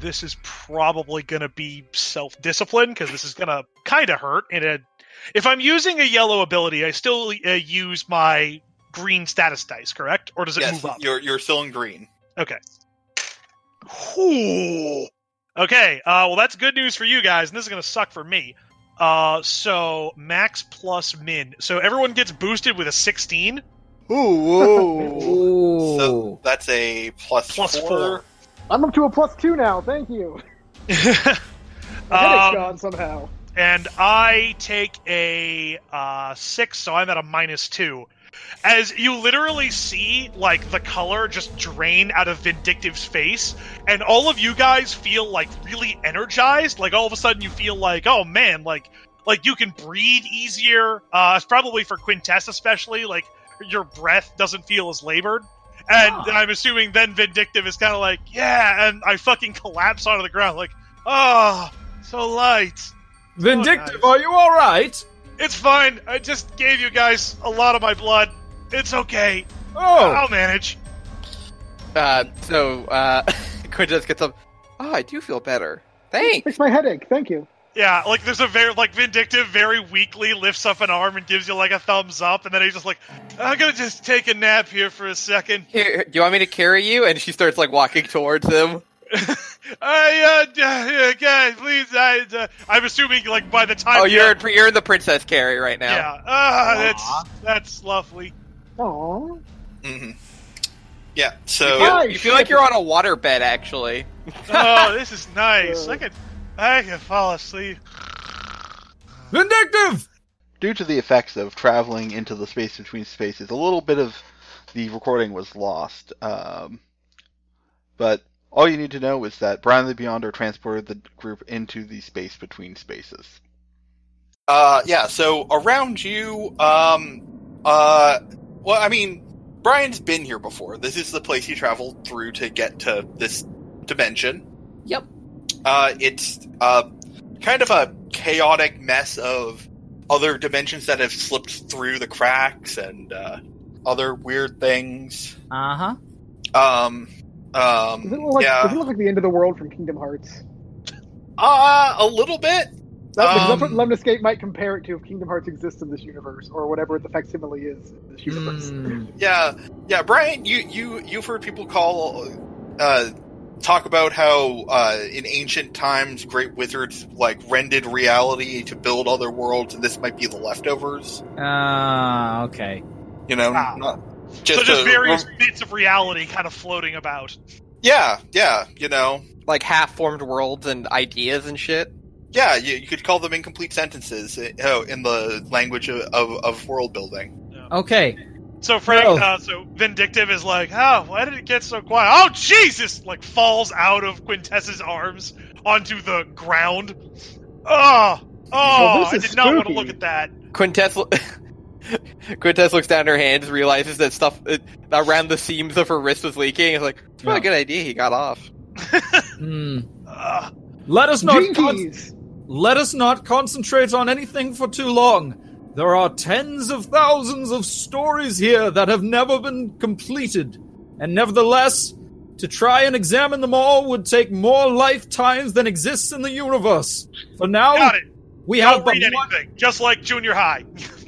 Speaker 3: this is probably going to be self discipline because this is going to kind of hurt. And if I'm using a yellow ability, I still uh, use my green status dice, correct? Or does it
Speaker 1: yes,
Speaker 3: move up?
Speaker 1: you're you're still in green.
Speaker 3: Okay. Whew. Okay. Uh, well, that's good news for you guys, and this is going to suck for me. Uh, so max plus min. So everyone gets boosted with a 16.
Speaker 1: Ooh, whoa.
Speaker 2: Ooh.
Speaker 1: So that's a plus,
Speaker 3: Plus
Speaker 1: four.
Speaker 3: four.
Speaker 4: I'm up to a plus two now. Thank you. (laughs) My headache's
Speaker 3: Um,
Speaker 4: gone somehow.
Speaker 3: and I take a uh, six, so I'm at a minus two. As you literally see, like the color just drain out of Vindictive's face, and all of you guys feel like really energized. Like all of a sudden, you feel like, oh man, like like you can breathe easier. Uh, it's probably for Quintess especially. Like your breath doesn't feel as labored. And. I'm assuming then Vindictive is kind of like, yeah, and I fucking collapse onto the ground, like, oh, so light.
Speaker 2: Vindictive,
Speaker 3: Oh,
Speaker 2: are you all right?
Speaker 3: It's fine. I just gave you guys a lot of my blood. It's okay.
Speaker 2: Oh,
Speaker 3: I'll manage.
Speaker 5: Uh, so uh, (laughs) Quintess gets up. Oh, I do feel better. Thanks.
Speaker 4: Fix my headache. Thank you.
Speaker 3: Yeah, like there's a very like vindictive, very weakly lifts up an arm and gives you like a thumbs up, and then he's just like, "I'm gonna just take a nap here for a second.
Speaker 5: Here, do you want me to carry you? And she starts like walking towards him. (laughs)
Speaker 3: I, uh, uh, guys, please, I, uh, I'm assuming like by the time.
Speaker 5: Oh, you're in, you're in the princess carry right now.
Speaker 3: yeah, ah,
Speaker 2: Aw.
Speaker 3: that's that's lovely.
Speaker 4: Aww.
Speaker 1: Mm-hmm. Yeah.
Speaker 5: You
Speaker 1: So
Speaker 5: feel, you feel like you're on a water bed, actually. (laughs)
Speaker 3: Oh, this is (laughs) nice.
Speaker 4: Uh.
Speaker 3: I could, I could fall asleep.
Speaker 2: Vindictive!
Speaker 6: due to the effects of traveling into the space between spaces, a little bit of the recording was lost. Um, but all you need to know is that Brian the Beyonder transported the group into the space between spaces.
Speaker 1: Uh, yeah. So around you, um, uh, well, I mean, Brian's been here before. This is the place he traveled through to get to this dimension.
Speaker 2: Yep.
Speaker 1: Uh, it's uh, kind of a chaotic mess of other dimensions that have slipped through the cracks and uh, other weird things.
Speaker 2: Uh huh.
Speaker 1: Um, um,
Speaker 4: Does it look like
Speaker 1: yeah,
Speaker 4: does it look like the end of the world from Kingdom Hearts?
Speaker 1: uh, a little bit.
Speaker 4: That, that's what
Speaker 1: Um,
Speaker 4: Lemniscate might compare it to if Kingdom Hearts exists in this universe, or whatever the facsimile is in this universe.
Speaker 2: Hmm.
Speaker 1: Yeah, yeah, Brian, you you you've heard people call uh talk about how uh in ancient times great wizards like rended reality to build other worlds and this might be the leftovers,
Speaker 2: Uh, okay.
Speaker 1: you know.
Speaker 3: Ah.
Speaker 1: Not
Speaker 3: so just
Speaker 1: a-
Speaker 3: various bits of reality kind of floating about.
Speaker 1: Yeah, yeah, you know.
Speaker 5: Like half formed worlds and ideas and shit.
Speaker 1: Yeah, you, you could call them incomplete sentences uh, oh, in the language of, of, of world building.
Speaker 2: Okay.
Speaker 3: So Frank,
Speaker 2: Oh.
Speaker 3: uh, so Vindictive is like, oh, why did it get so quiet? Oh, Jesus! Like falls out of Quintess's arms onto the ground. Oh, oh!
Speaker 4: Well,
Speaker 3: I
Speaker 4: is
Speaker 3: did not want to look at that.
Speaker 5: Quintess, lo- (laughs) Quintess looks down at her hands, realizes that stuff uh, around the seams of her wrist was leaking. It's like, it's probably a good idea he got off. (laughs)
Speaker 3: Uh,
Speaker 2: Let us not con- let us not concentrate on anything for too long. There are tens of thousands of stories here that have never been completed, and nevertheless, to try and examine them all would take more lifetimes than exists in the universe. For now,
Speaker 3: got it.
Speaker 2: we have
Speaker 3: Don't
Speaker 2: but
Speaker 3: read
Speaker 2: one.
Speaker 3: Just like junior high. (laughs)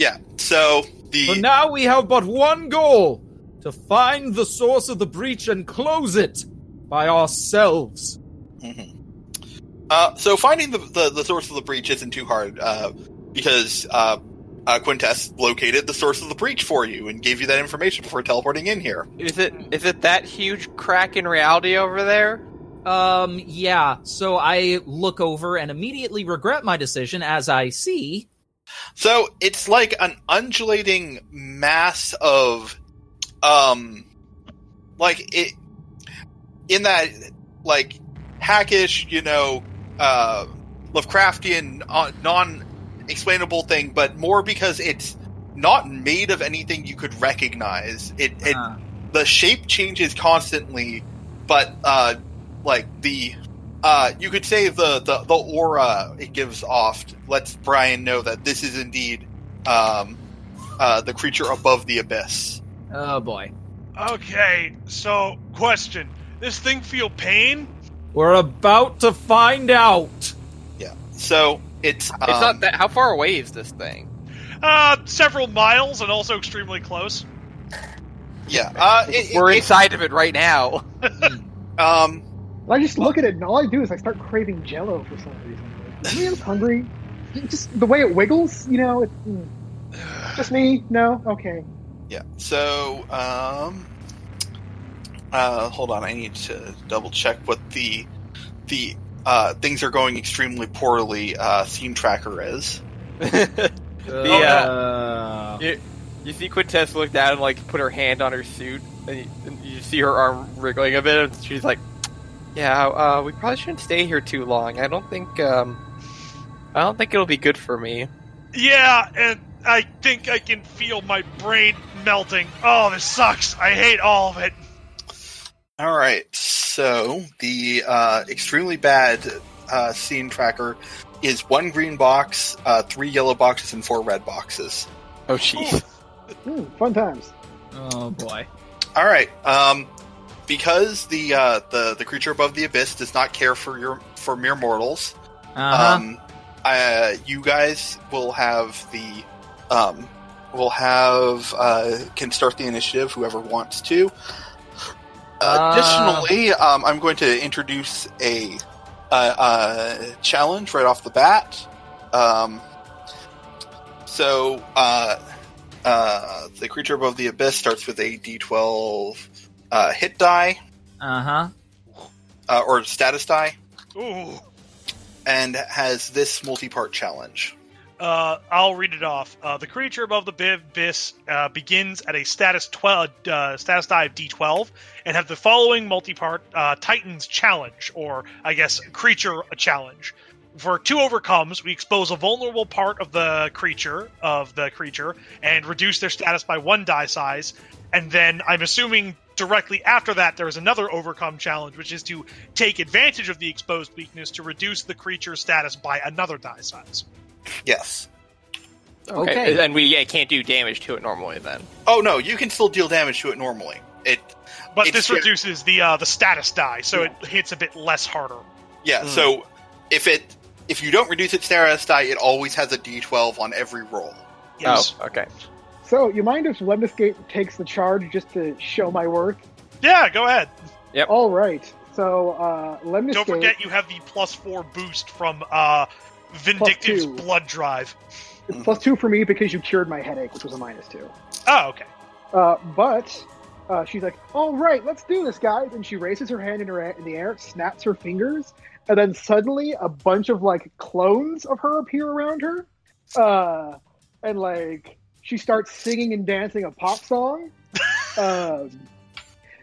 Speaker 1: Yeah. So
Speaker 2: for now we have but one goal: to find the source of the breach and close it by ourselves.
Speaker 1: uh, so finding the, the the source of the breach isn't too hard uh, because uh, uh, Quintess located the source of the breach for you and gave you that information before teleporting in here.
Speaker 5: Is it is it that huge crack in reality over there?
Speaker 2: Um, yeah. So I look over and immediately regret my decision as I see.
Speaker 1: So it's like an undulating mass of, um, like it in that like hackish, you know, uh, Lovecraftian uh, non-explainable thing, but more because it's not made of anything you could recognize. It, it
Speaker 2: Uh,
Speaker 1: the shape changes constantly, but uh, like the uh, you could say the, the the aura it gives off lets Brian know that this is indeed um, uh, the creature above the abyss.
Speaker 2: oh boy.
Speaker 3: Okay, so question: This thing feel pain?
Speaker 2: We're about to find out.
Speaker 1: Yeah. So it's um,
Speaker 5: It's not that. How far away is this thing?
Speaker 3: Uh, several miles and also extremely close.
Speaker 1: Yeah. Uh, it,
Speaker 5: We're
Speaker 1: it,
Speaker 5: inside of it right now.
Speaker 1: it, (laughs)
Speaker 4: I just look at it and all I do is I start craving Jello for some reason. Like, I'm (laughs) hungry. Just the way it wiggles, you know. It, mm. just me? No. Okay.
Speaker 1: Yeah. So, um, uh, hold on. I need to double check what the the uh, things are going extremely poorly. Uh, scene tracker is. (laughs)
Speaker 5: the
Speaker 3: Oh,
Speaker 5: uh, you, you see Quintess look down and like put her hand on her suit, and you, and you see her arm wriggling a bit, and she's like, "Yeah, uh, we probably shouldn't stay here too long. I don't think, um, I don't think it'll be good for me."
Speaker 3: Yeah, and I think I can feel my brain melting. Oh, this sucks. I hate all of it.
Speaker 1: All right. So the uh, extremely bad uh, scene tracker is one green box, uh, three yellow boxes, and four red boxes.
Speaker 5: Oh, jeez.
Speaker 4: Mm, fun times.
Speaker 2: Oh boy.
Speaker 1: All right. Um, because the uh, the the creature above the abyss does not care for your for mere mortals.
Speaker 2: Uh-huh.
Speaker 1: Um, uh, you guys will have the um, will have uh, can start the initiative. Whoever wants to.
Speaker 2: Uh.
Speaker 1: Additionally, um, I'm going to introduce a, a, a challenge right off the bat. Um, so, uh, uh, the creature above the abyss starts with a D12 uh, hit die
Speaker 2: Uh-huh.
Speaker 1: uh, or status die,
Speaker 3: Ooh.
Speaker 1: and has this multi-part challenge.
Speaker 3: Uh, I'll read it off. Uh, the creature above the bi- abyss uh, begins at a status twelve, uh, status die of D12, and have the following multi-part uh, Titan's challenge, or I guess creature challenge. For two overcomes, we expose a vulnerable part of the creature of the creature and reduce their status by one die size. And then I'm assuming directly after that there is another overcome challenge, which is to take advantage of the exposed weakness to reduce the creature's status by another die size.
Speaker 1: Yes.
Speaker 2: Okay.
Speaker 5: And we can't do damage to it normally then.
Speaker 1: Oh no, you can still deal damage to it normally. It
Speaker 3: But this reduces the uh, the status die, so it hits a bit less harder.
Speaker 1: yeah. So if it if you don't reduce its status die, it always has a D12 on every roll.
Speaker 3: Yes.
Speaker 5: Oh, okay.
Speaker 4: So, you mind if Lemniscate takes the charge just to show my work?
Speaker 3: Yeah, go ahead.
Speaker 4: All right. So, uh, Lemniscate.
Speaker 3: Don't forget you have the plus four boost from uh, Vindictive's blood drive.
Speaker 4: It's plus two for me because you cured my headache, which was a minus two.
Speaker 3: Oh, okay.
Speaker 4: Uh, but uh, she's like, "All right, let's do this, guys!" And she raises her hand in, her, in the air, snaps her fingers, and then suddenly a bunch of like clones of her appear around her, uh, and like she starts singing and dancing a pop song. (laughs) um,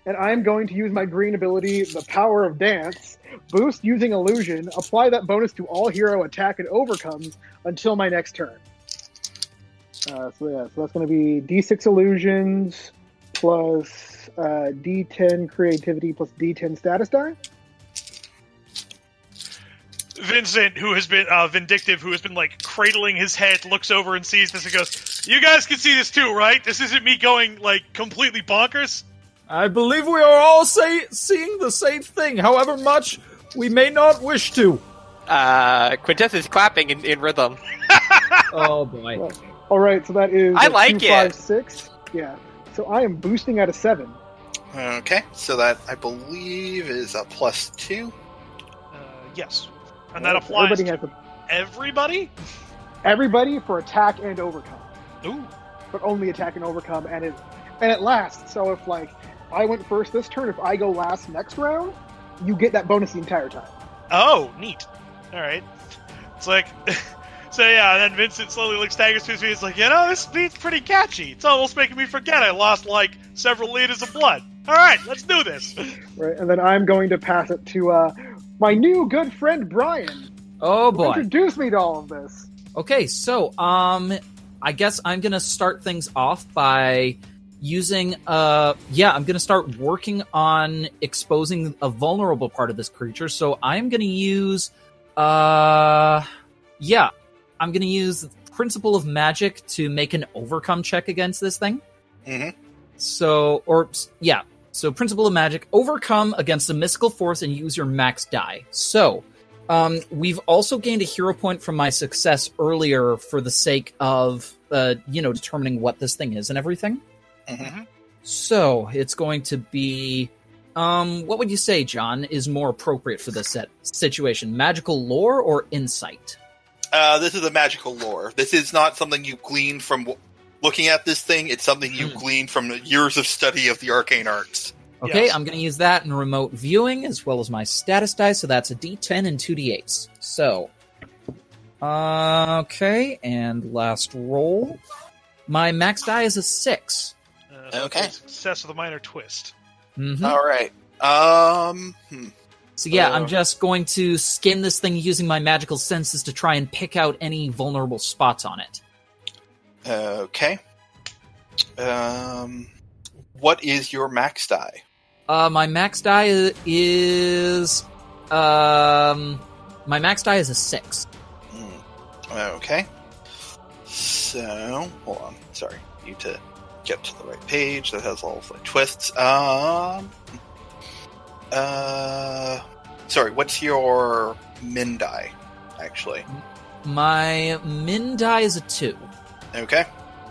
Speaker 4: and I'm going to use my green ability, the power of dance, boost using illusion, apply that bonus to all hero attack and overcomes until my next turn. Uh, so yeah, so that's going to be D6 illusions plus uh, D10 creativity plus D10 status die.
Speaker 3: Vincent, who has been uh, vindictive, who has been like cradling his head, looks over and sees this and goes, "You guys can see this too, right? This isn't me going like completely bonkers."
Speaker 2: I believe we are all say- seeing the same thing, however much we may not wish to.
Speaker 5: Uh, Quintess is clapping in, in rhythm. (laughs)
Speaker 2: Oh boy.
Speaker 4: All right, so that is
Speaker 5: I
Speaker 4: a
Speaker 5: like
Speaker 4: two,
Speaker 5: it.
Speaker 4: five, six. Yeah. So I am boosting at a seven.
Speaker 1: Okay, so that I believe is a plus two.
Speaker 3: Uh, yes, and that applies
Speaker 4: Everybody
Speaker 3: to
Speaker 4: has a,
Speaker 3: everybody.
Speaker 4: everybody for attack and overcome,
Speaker 3: Ooh,
Speaker 4: but only attack and overcome, and it and it lasts. So if like I went first this turn, if I go last next round, you get that bonus the entire time.
Speaker 3: oh, neat. All right, it's like. (laughs) So yeah, and then Vincent slowly looks staggers to feet. It's like, you know, this beat's pretty catchy. It's almost making me forget I lost like several liters of blood. All right, let's do this.
Speaker 4: Right, and then I'm going to pass it to uh, my new good friend Brian.
Speaker 2: Oh boy.
Speaker 4: Introduce me to all of this.
Speaker 2: Okay, so um I guess I'm going to start things off by using uh yeah, I'm going to start working on exposing a vulnerable part of this creature. So I'm going to use uh yeah, I'm going to use principle of magic to make an overcome check against this thing.
Speaker 1: Mhm.
Speaker 2: So or yeah, so principle of magic overcome against a mystical force and use your max die. So, um, we've also gained a hero point from my success earlier for the sake of, uh, you know, determining what this thing is and everything.
Speaker 1: Mhm.
Speaker 2: So it's going to be, um, what would you say, John, is more appropriate for this set situation? Magical lore or insight?
Speaker 1: Uh, this is a magical lore. This is not something you glean from w- looking at this thing. It's something you
Speaker 2: Hmm.
Speaker 1: glean from the years of study of the arcane arts.
Speaker 2: Okay,
Speaker 3: Yes.
Speaker 2: I'm going to use that in remote viewing as well as my status dice. So that's a D10 and two D8s. So, uh, okay, and last roll. My max die is a six.
Speaker 3: Uh, so
Speaker 1: Okay.
Speaker 3: Success with a minor twist.
Speaker 2: Mhm.
Speaker 1: All right. Um. hmm.
Speaker 2: So yeah,
Speaker 1: Uh,
Speaker 2: I'm just going to skin this thing using my magical senses to try and pick out any vulnerable spots on it.
Speaker 1: Okay. Um. What is your max die?
Speaker 2: Uh, my max die is um, my max die is a six.
Speaker 1: Hmm. Okay. So, hold on. Sorry, need to get to the right page that has all of the twists. Um. Uh. Sorry, what's your min die? Actually.
Speaker 2: My min die is a two.
Speaker 1: Okay.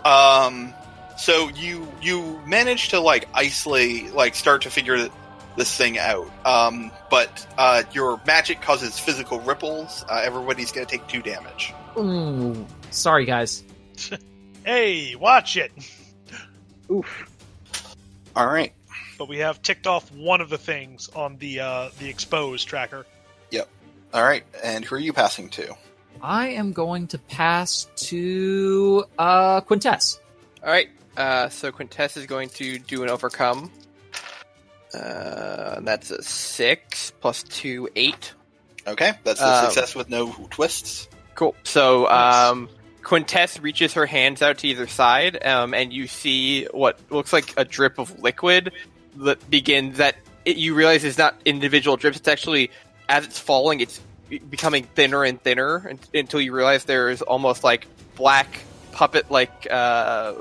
Speaker 1: Um. So you you manage to like isolate, like start to figure this thing out. Um. But uh, your magic causes physical ripples. Uh, everybody's gonna take two damage.
Speaker 2: Ooh, sorry guys. (laughs)
Speaker 3: Hey, watch it. (laughs)
Speaker 4: Oof.
Speaker 1: All right.
Speaker 3: But we have ticked off one of the things on the uh, the exposed tracker. Yep.
Speaker 1: All right. And who are you passing to?
Speaker 2: I am going to pass to uh Quintess.
Speaker 5: All right. Uh, so Quintess is going to do an overcome. Uh, that's a six plus two, eight.
Speaker 1: Okay, that's a
Speaker 5: Um,
Speaker 1: success with no twists.
Speaker 5: Cool. So
Speaker 3: Nice.
Speaker 5: um, Quintess reaches her hands out to either side, um, and you see what looks like a drip of liquid that begins. That it, you realize is not individual drips. It's actually as it's falling, it's becoming thinner and thinner un- until you realize there is almost like black puppet like uh,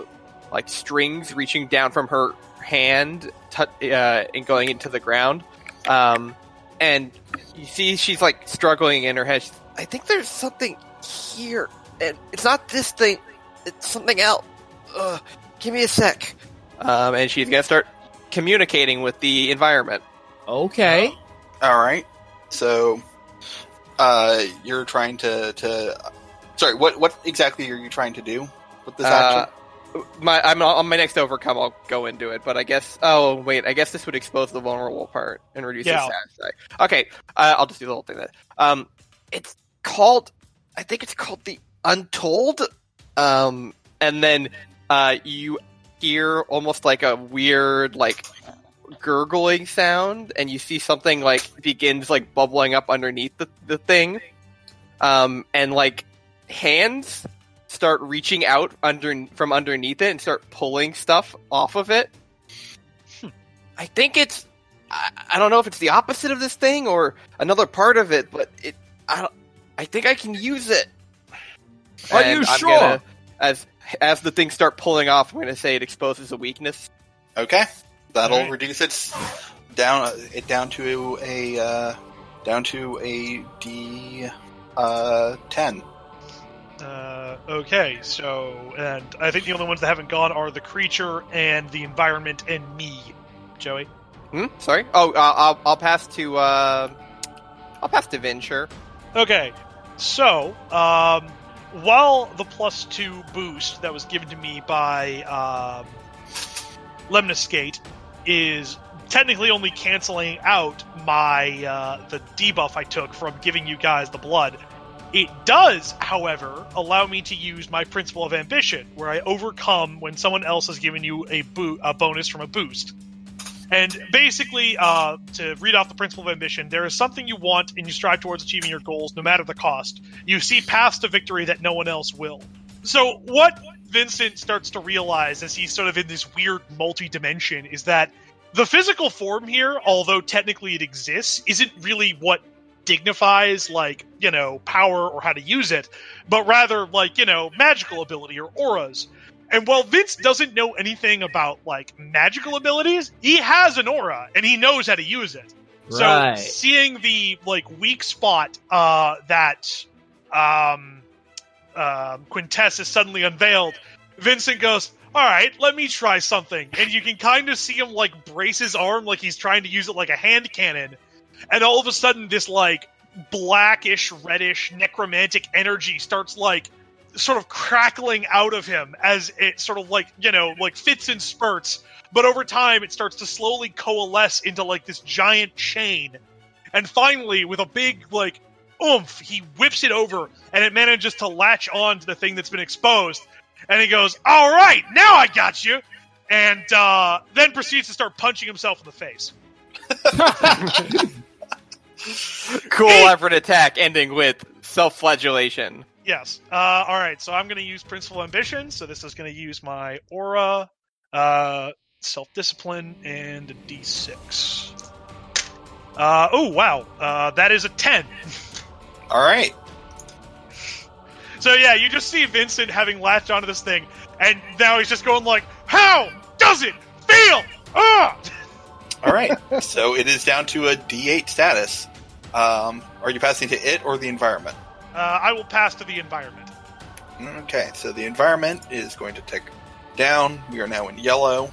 Speaker 5: like strings reaching down from her hand tu- uh, and going into the ground. Um, and you see she's like struggling in her head. She's, I think there's something here, and it's not this thing. It's something else. Ugh, give me a sec. Um, and she's gonna start communicating with the environment.
Speaker 2: Okay.
Speaker 1: All right. So, uh, you're trying to to. Sorry, what what exactly are you trying to do with this
Speaker 5: Uh,
Speaker 1: action?
Speaker 5: my I'm on my next overcome. I'll go into it, but I guess. Oh wait, I guess this would expose the vulnerable part and reduce
Speaker 3: Yeah.
Speaker 5: the status. Okay, uh, I'll just do the whole thing then. Um, it's called. I think it's called the Untold. Um, and then uh, you hear almost like a weird like gurgling sound, and you see something like begins like bubbling up underneath the, the thing. Um, and like hands start reaching out under from underneath it and start pulling stuff off of it. I think it's I, I don't know if it's the opposite of this thing or another part of it, but it I don't. I think I can use it.
Speaker 2: Are
Speaker 5: And
Speaker 2: you
Speaker 5: I'm
Speaker 2: sure?
Speaker 5: gonna- as as the things start pulling off, I'm gonna say it exposes a weakness.
Speaker 1: Okay, that'll
Speaker 3: Alright.
Speaker 1: reduce its down it down to a uh, down to a D uh, ten.
Speaker 3: Uh, okay, so and I think the only ones that haven't gone are the creature and the environment and me, Joey.
Speaker 5: Hmm? Sorry. Oh, uh, I'll I'll pass to uh, I'll pass to Vin. Sure.
Speaker 3: Okay, so um, while the plus two boost that was given to me by um, Lemniscate is technically only canceling out my uh, the debuff I took from giving you guys the blood. It does, however, allow me to use my principle of ambition, where I overcome when someone else has given you a, bo- a bonus from a boost. And basically, uh, to read off the principle of ambition, there is something you want and you strive towards achieving your goals, no matter the cost. You see paths to victory that no one else will. So, what Vincent starts to realize as he's sort of in this weird multi dimension is that the physical form here, although technically it exists, isn't really what dignifies, like, you know, power or how to use it, but rather, like, you know, magical ability or auras. And while Vince doesn't know anything about like magical abilities, he has an aura and he knows how to use it.
Speaker 2: Right.
Speaker 3: So seeing the like weak spot uh, that um, um, Quintess is suddenly unveiled, Vincent goes, "All right, let me try something." And you can kind of see him like brace his arm, like he's trying to use it like a hand cannon. And all of a sudden, this like blackish, reddish, necromantic energy starts like sort of crackling out of him as it sort of like you know like fits in spurts but over time it starts to slowly coalesce into like this giant chain and finally with a big like oomph he whips it over and it manages to latch on to the thing that's been exposed and he goes all right now i got you and uh, then proceeds to start punching himself in the face (laughs)
Speaker 5: Cool effort attack ending with self-flagellation.
Speaker 3: Yes. Uh, all right. So I'm going to use Principle Ambition. So this is going to use my aura, uh, self discipline, and a d6. Uh, oh wow. Uh, that is a ten. (laughs)
Speaker 1: All right.
Speaker 3: So yeah, you just see Vincent having latched onto this thing, and now he's just going like, "How does it feel?" Ah!
Speaker 1: All right. (laughs) so it is down to a D8 status. Um, are you passing to it or the environment?
Speaker 3: Uh, I will pass to the environment.
Speaker 1: Okay, so the environment is going to tick down. We are now in yellow.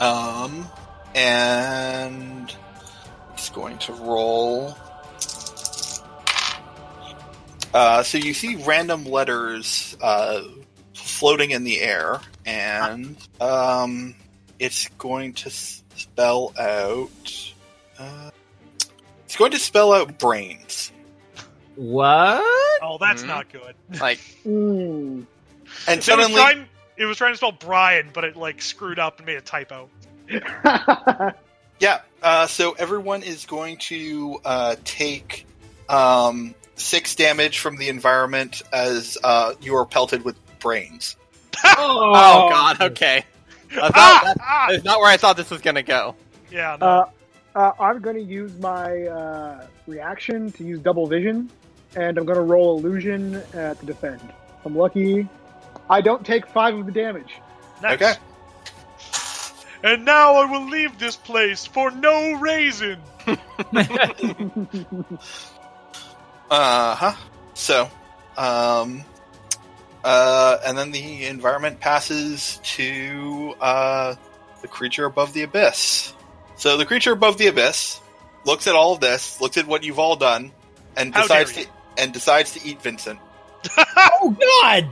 Speaker 1: Um, and it's going to roll. Uh, so you see random letters uh, floating in the air, and um, it's going to spell out. Uh, it's going to spell out brains.
Speaker 2: what?
Speaker 3: Oh, that's
Speaker 5: Mhm.
Speaker 3: not good.
Speaker 5: Like,
Speaker 4: Mm.
Speaker 1: And
Speaker 3: It was
Speaker 1: suddenly,
Speaker 3: trying. It was trying to spell Brian, but it like screwed up and made a typo. (laughs)
Speaker 1: Yeah. Uh, so everyone is going to uh, take um, six damage from the environment as uh, you are pelted with brains. (laughs)
Speaker 2: Oh,
Speaker 5: oh god, okay. I thought
Speaker 3: Ah!
Speaker 5: that-
Speaker 3: Ah!
Speaker 5: that's not where I thought this was gonna go.
Speaker 3: Yeah. No.
Speaker 4: uh, uh, I'm going to use my uh, reaction to use double vision, and I'm going to roll illusion uh, to defend. I'm lucky. I don't take five of the damage.
Speaker 3: Nice.
Speaker 1: Okay.
Speaker 3: And now I will leave this place for no reason. (laughs) (laughs)
Speaker 1: Uh huh. So, um, uh, and then the environment passes to uh, the creature above the abyss. So the creature above the abyss looks at all of this, looks at what you've all done, and
Speaker 3: How
Speaker 1: decides to and decides to eat Vincent. (laughs)
Speaker 2: oh God!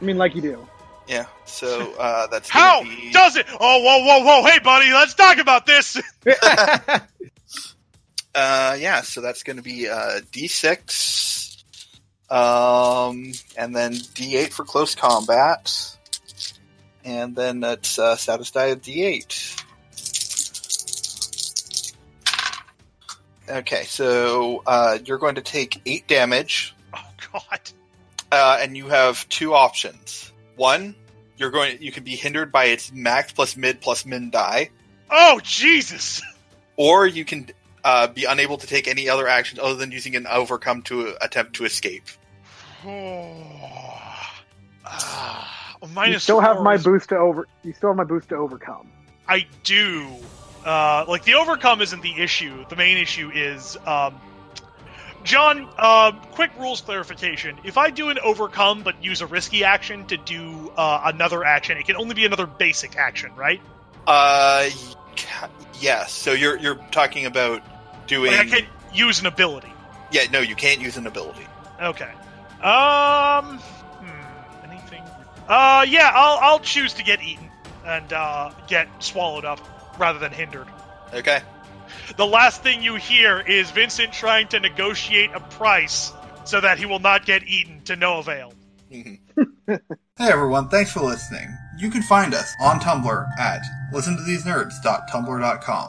Speaker 4: I mean, like you do.
Speaker 1: Yeah. So uh, that's
Speaker 3: How
Speaker 1: be,
Speaker 3: does it? Oh, whoa, whoa, whoa! Hey, buddy, let's talk about this. (laughs) (laughs)
Speaker 1: Uh, yeah, so that's going to be uh, D6, um, and then D8 for close combat, and then that's uh, status die of D8. Okay, so uh, you're going to take eight damage,
Speaker 3: Oh God.
Speaker 1: uh, and you have two options. One, you're going you can be hindered by its max plus mid plus min die,
Speaker 3: Oh Jesus.
Speaker 1: or you can
Speaker 7: uh, be unable to take any other action other than using an overcome to attempt to escape. (sighs)
Speaker 4: You
Speaker 3: minus
Speaker 4: still have my
Speaker 3: is-
Speaker 4: boost to over. You still have my boost to overcome.
Speaker 3: I do. Uh, like the overcome isn't the issue. The main issue is, um, John. Uh, quick rules clarification: If I do an overcome but use a risky action to do uh, another action, it can only be another basic action, right?
Speaker 7: Uh, yes. So you're you're talking about doing.
Speaker 3: Like I can't use an ability.
Speaker 7: Yeah, no, you can't use an ability.
Speaker 3: Okay. Um. Hmm, anything? Uh, yeah. I'll I'll choose to get eaten and uh, get swallowed up rather than hindered.
Speaker 7: Okay.
Speaker 3: The last thing you hear is Vincent trying to negotiate a price so that he will not get eaten to no avail. (laughs)
Speaker 1: Hey everyone, thanks for listening. You can find us on Tumblr at listentothesenerds.tumblr.com